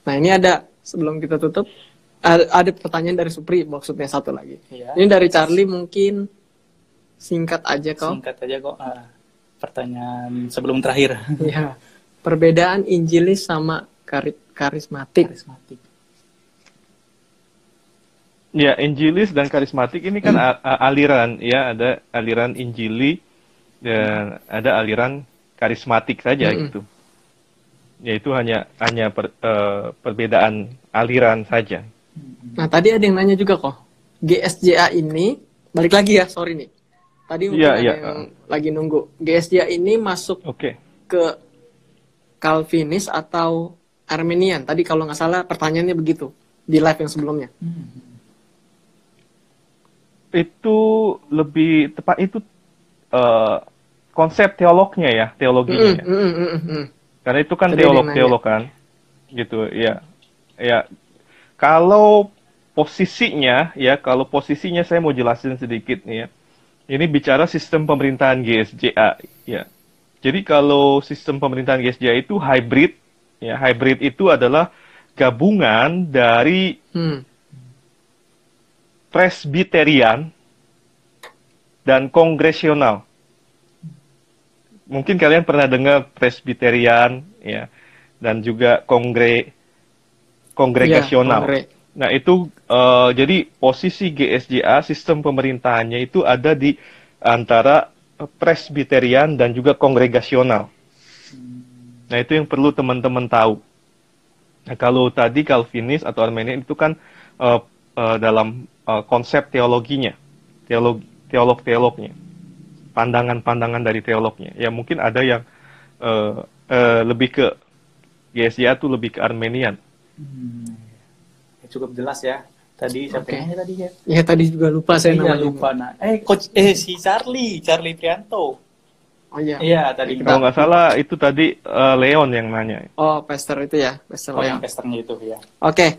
Nah ini ada sebelum kita tutup ada, ada pertanyaan dari Supri maksudnya satu lagi. Iya. Ini dari Charlie mungkin singkat aja kok. Singkat aja kok. Ah, pertanyaan sebelum terakhir. Ya. Perbedaan Injilis sama kari- karismatik. Karismatik. Ya, Injilis dan karismatik ini kan a- aliran ya, ada aliran Injili dan ada aliran karismatik saja Mm-mm. gitu. Ya itu hanya hanya per- eh, perbedaan aliran saja. Nah tadi ada yang nanya juga kok. GSJA ini balik lagi ya sorry nih. Tadi ada iya. yang lagi nunggu. GSJA ini masuk Oke. ke Calvinis atau Armenian. Tadi kalau nggak salah pertanyaannya begitu di live yang sebelumnya. Itu lebih tepat itu eh, konsep teolognya ya, teologinya Mm, ya. mm, mm, mm, mm. Karena itu kan teolog-teolog kan. Gitu, ya. Ya. Kalau posisinya ya, kalau posisinya saya mau jelasin sedikit nih ya. Ini bicara sistem pemerintahan GSJA ya. Jadi kalau sistem pemerintahan GSJA itu hybrid ya, hybrid itu adalah gabungan dari Hmm. presbiterian dan kongresional. Mungkin kalian pernah dengar presbiterian ya dan juga kongre kongregasional. Iya, kongre. Nah, itu eh, jadi posisi GSJA sistem pemerintahannya itu ada di antara presbiterian dan juga kongregasional. Nah, itu yang perlu teman-teman tahu. Nah, kalau tadi Calvinis atau Armenian itu kan eh, eh, dalam eh, konsep teologinya, teolog teolog-teolognya, pandangan-pandangan dari teolognya. Ya mungkin ada yang eh, eh, lebih ke GSJA tuh lebih ke Armenian. Hmm. Ya, cukup jelas ya. Tadi siapa nanya tadi ya? Ya tadi juga lupa saya Iya, namanya. lupa nah. Eh coach eh si Charlie, Charlie Prianto. Oh iya. Iya, tadi Kalau nggak salah itu tadi eh, Leon yang nanya. Oh, Pastor itu ya, Pastor Oh, yang Leon. pesternya itu ya. Oke,